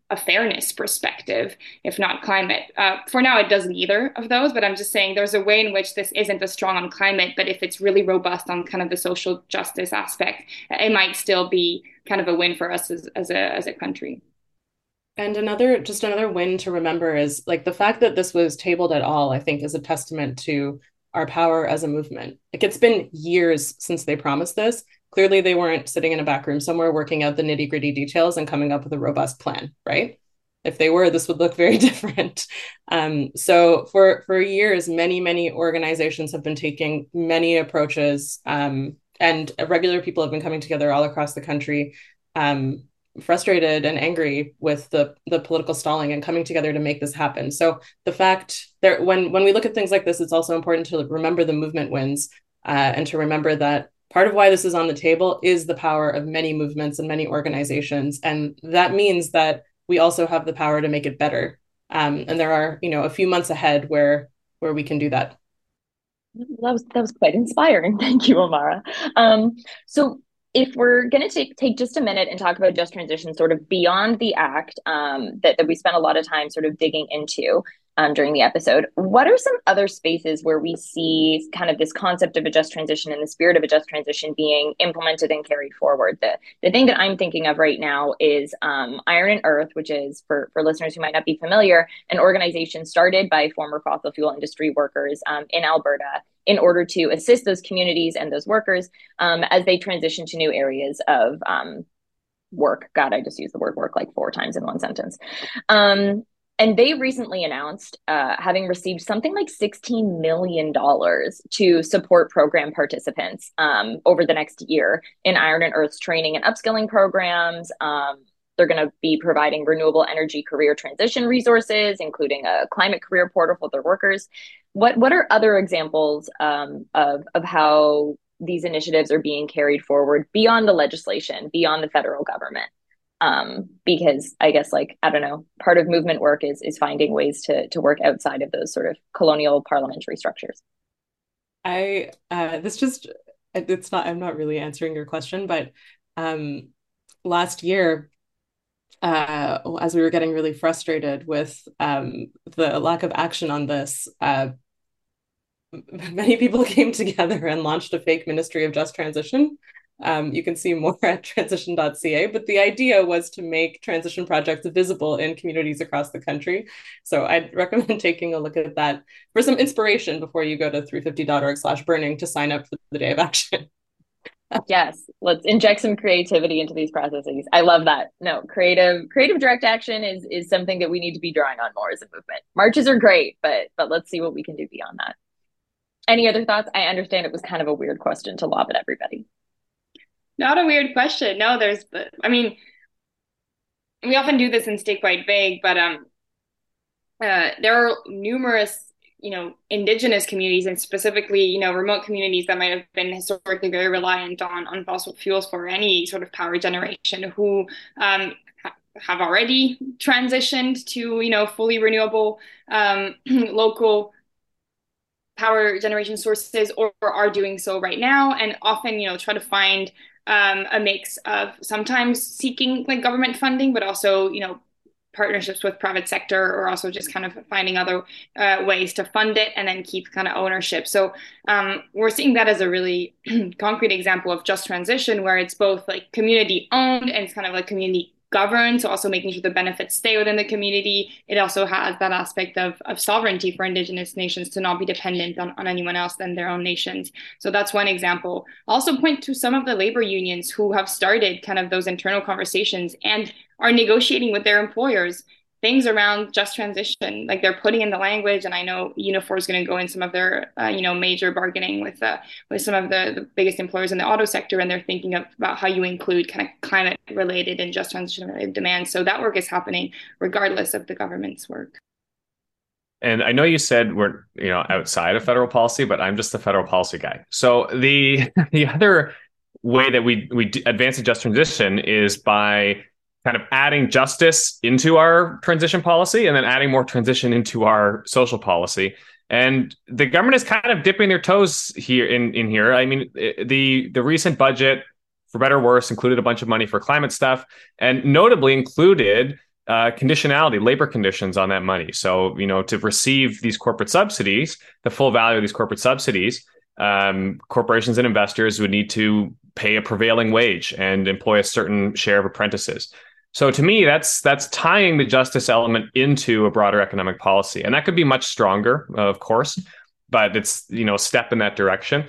a fairness perspective, if not climate. Uh, for now, it doesn't either of those, but I'm just saying there's a way in which this isn't as strong on climate, but if it's really robust on kind of the social justice aspect, it might still be kind of a win for us as, as a as a country. And another, just another win to remember is like the fact that this was tabled at all, I think, is a testament to our power as a movement. Like it's been years since they promised this. Clearly, they weren't sitting in a back room somewhere working out the nitty gritty details and coming up with a robust plan, right? If they were, this would look very different. Um, so for for years, many many organizations have been taking many approaches, um, and regular people have been coming together all across the country um, frustrated and angry with the the political stalling and coming together to make this happen. So the fact that when when we look at things like this, it's also important to remember the movement wins uh, and to remember that part of why this is on the table is the power of many movements and many organizations, and that means that we also have the power to make it better. Um, and there are you know a few months ahead where where we can do that. That was that was quite inspiring. Thank you, Amara. Um, so if we're going to take take just a minute and talk about just transition sort of beyond the act um, that, that we spent a lot of time sort of digging into um, during the episode what are some other spaces where we see kind of this concept of a just transition and the spirit of a just transition being implemented and carried forward the, the thing that i'm thinking of right now is um, iron and earth which is for, for listeners who might not be familiar an organization started by former fossil fuel industry workers um, in alberta in order to assist those communities and those workers um, as they transition to new areas of um, work. God, I just used the word work like four times in one sentence. Um, and they recently announced uh, having received something like $16 million to support program participants um, over the next year in Iron and Earth's training and upskilling programs. Um, they're going to be providing renewable energy career transition resources, including a climate career portal for their workers. What what are other examples um, of of how these initiatives are being carried forward beyond the legislation, beyond the federal government. Um, because I guess like I don't know, part of movement work is is finding ways to to work outside of those sort of colonial parliamentary structures. I uh, this just it's not I'm not really answering your question, but um, last year uh, as we were getting really frustrated with um, the lack of action on this, uh, many people came together and launched a fake Ministry of Just Transition. Um, you can see more at transition.ca, but the idea was to make transition projects visible in communities across the country. So I'd recommend taking a look at that for some inspiration before you go to 350.org slash burning to sign up for the day of action. Yes let's inject some creativity into these processes. I love that. No creative creative direct action is is something that we need to be drawing on more as a movement. Marches are great but but let's see what we can do beyond that. Any other thoughts? I understand it was kind of a weird question to lob at everybody not a weird question. No there's i mean we often do this and stay quite vague but um uh, there are numerous you know indigenous communities and specifically you know remote communities that might have been historically very reliant on on fossil fuels for any sort of power generation who um, have already transitioned to you know fully renewable um, local power generation sources or, or, are doing so right now and often you know try to find um, a mix of sometimes seeking like government funding but also you know partnerships with private sector or also just kind of finding other uh, ways to fund it and then keep kind of ownership. So um, we're seeing that as a really concrete example of just transition where it's both like community owned and it's kind of like community governed, so also making sure the benefits stay within the community. It also has that aspect of, of sovereignty for Indigenous nations to not be dependent on, on anyone else than their own nations. So that's one example. I'll also point to some of the labor unions who have started kind of those internal conversations and are negotiating with their employers things around just transition like they're putting in the language and i know unifor is going to go in some of their uh, you know major bargaining with uh, with some of the, the biggest employers in the auto sector and they're thinking of, about how you include kind of climate related and just transition related demands so that work is happening regardless of the government's work and I know you said we're you know outside of federal policy, but I'm just the federal policy guy. So the the other way that we we advance a just transition is by kind of adding justice into our transition policy and then adding more transition into our social policy. And the government is kind of dipping their toes here in, in here. I mean, the the recent budget, for better or worse, included a bunch of money for climate stuff, and notably included uh, conditionality, labor conditions on that money. So, you know, to receive these corporate subsidies, the full value of these corporate subsidies, um, corporations and investors would need to pay a prevailing wage and employ a certain share of apprentices. So to me, that's that's tying the justice element into a broader economic policy, and that could be much stronger, of course, but it's you know a step in that direction.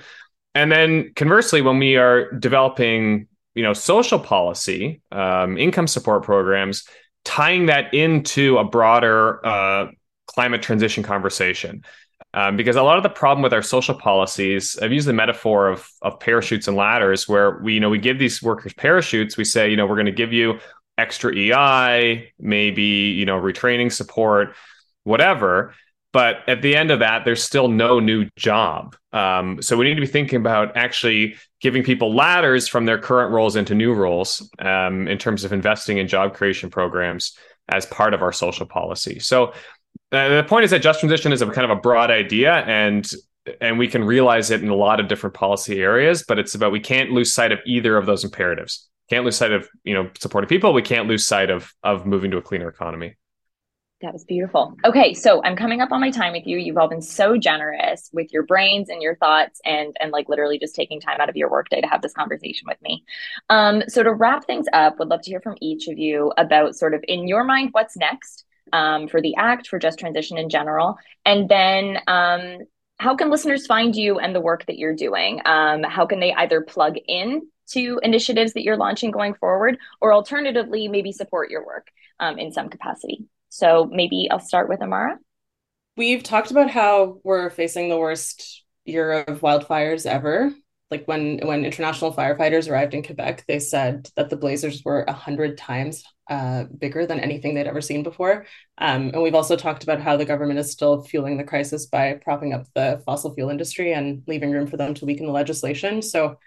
And then conversely, when we are developing you know social policy, um, income support programs, tying that into a broader uh, climate transition conversation. Um, because a lot of the problem with our social policies, I've used the metaphor of of parachutes and ladders, where we you know we give these workers parachutes. We say you know we're going to give you extra EI, maybe, you know, retraining support, whatever. But at the end of that, there's still no new job. Um, so we need to be thinking about actually giving people ladders from their current roles into new roles um, in terms of investing in job creation programs as part of our social policy. So uh, the point is that just transition is a kind of a broad idea and and we can realize it in a lot of different policy areas but it's about we can't lose sight of either of those imperatives can't lose sight of you know supporting people. We can't lose sight of of moving to a cleaner economy. That was beautiful. Okay so i'm coming up on my time with you. You've all been so generous with your brains and your thoughts and and like literally just taking time out of your workday to have this conversation with me. Um so to wrap things up would love to hear from each of you about sort of in your mind what's next um, for the act for just transition in general. And then um, how can listeners find you and the work that you're doing? Um, how can they either plug in to initiatives that you're launching going forward, or alternatively, maybe support your work um, in some capacity. So maybe I'll start with Amara. We've talked about how we're facing the worst year of wildfires ever. like when when international firefighters arrived in Quebec, they said that the blazers were a hundred times uh, bigger than anything they'd ever seen before. Um, and we've also talked about how the government is still fueling the crisis by propping up the fossil fuel industry and leaving room for them to weaken the legislation. So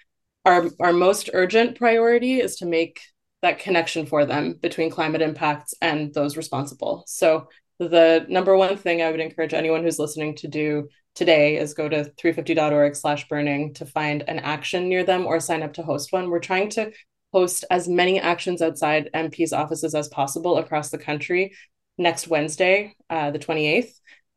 our our most urgent priority is to make that connection for them between climate impacts and those responsible. So the number one thing I would encourage anyone who's listening to do today is go to 350.org slash burning to find an action near them or sign up to host one. We're trying to host as many actions outside MP's offices as possible across the country next Wednesday, uh, the 28th.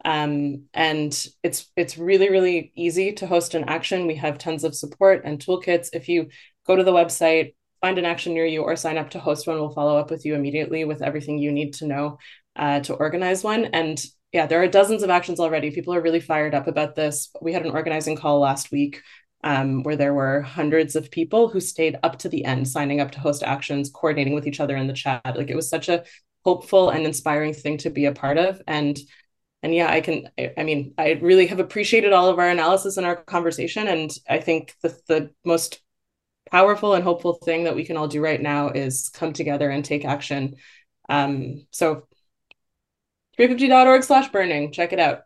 Um, and it's it's really really easy to host an action. We have tons of support and toolkits. If you go to the website, find an action near you, or sign up to host one, we'll follow up with you immediately with everything you need to know uh, to organize one. And yeah, there are dozens of actions already. People are really fired up about this. We had an organizing call last week um, where there were hundreds of people who stayed up to the end, signing up to host actions, coordinating with each other in the chat. Like it was such a hopeful and inspiring thing to be a part of. And and yeah, I can. I, I mean, I really have appreciated all of our analysis and our conversation. And I think the the most powerful and hopeful thing that we can all do right now is come together and take action. Um, so 350.org slash burning. Check it out.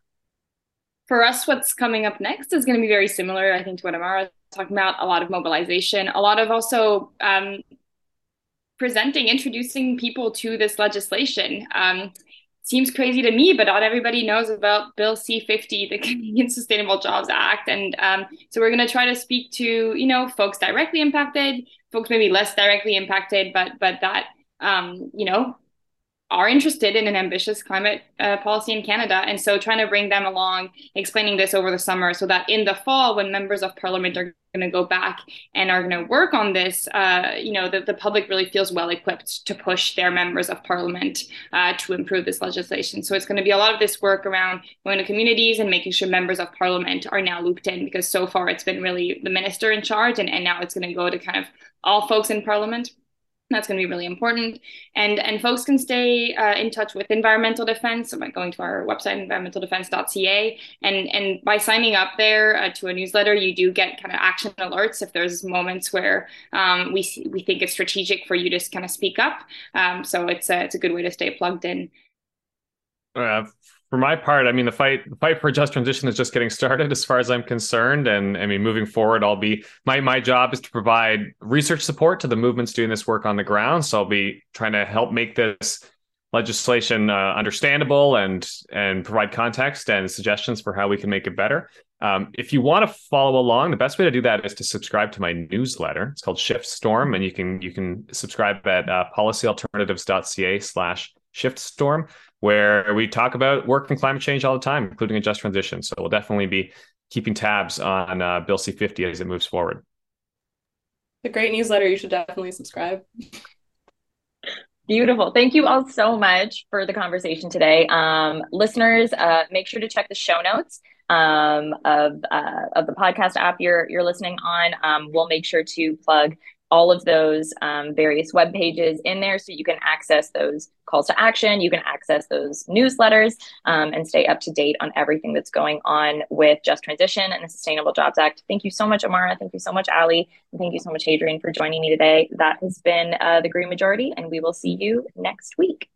For us, what's coming up next is going to be very similar, I think, to what Amara was talking about. A lot of mobilization, a lot of also um, presenting, introducing people to this legislation. Um, seems crazy to me, but not everybody knows about Bill C50, the Canadian Sustainable Jobs Act. And um, so we're going to try to speak to, you know, folks directly impacted, folks maybe less directly impacted, but but that, um, you know, are interested in an ambitious climate uh, policy in Canada. And so trying to bring them along, explaining this over the summer so that in the fall, when members of parliament are going to go back and are going to work on this, uh, you know, the, the public really feels well equipped to push their members of parliament uh, to improve this legislation. So it's going to be a lot of this work around going to communities and making sure members of parliament are now looped in because so far it's been really the minister in charge and, and now it's going to go to kind of all folks in parliament that's going to be really important. And and folks can stay uh, in touch with Environmental Defence by going to our website environmentaldefence.ca and and by signing up there uh, to a newsletter you do get kind of action alerts if there's moments where um, we we think it's strategic for you to kind of speak up. Um, so it's a, it's a good way to stay plugged in. Uh, for my part, I mean, the fight the fight for just transition is just getting started, as far as I'm concerned. And I mean, moving forward, I'll be my my job is to provide research support to the movements doing this work on the ground. So I'll be trying to help make this legislation uh, understandable and and provide context and suggestions for how we can make it better. Um, if you want to follow along, the best way to do that is to subscribe to my newsletter. It's called Shift Storm, and you can you can subscribe at uh, policyalternatives.ca/slash Shiftstorm where we talk about work and climate change all the time, including a just transition. So we'll definitely be keeping tabs on uh, Bill C50 as it moves forward. A great newsletter. You should definitely subscribe. Beautiful. Thank you all so much for the conversation today. Um, listeners, uh, make sure to check the show notes um, of uh, of the podcast app you're you're listening on. Um, we'll make sure to plug all of those um, various web pages in there so you can access those calls to action you can access those newsletters um, and stay up to date on everything that's going on with just transition and the sustainable jobs act. Thank you so much amara. Thank you so much ali and thank you so much hadrian for joining me today. That has been uh, the green majority and we will see you next week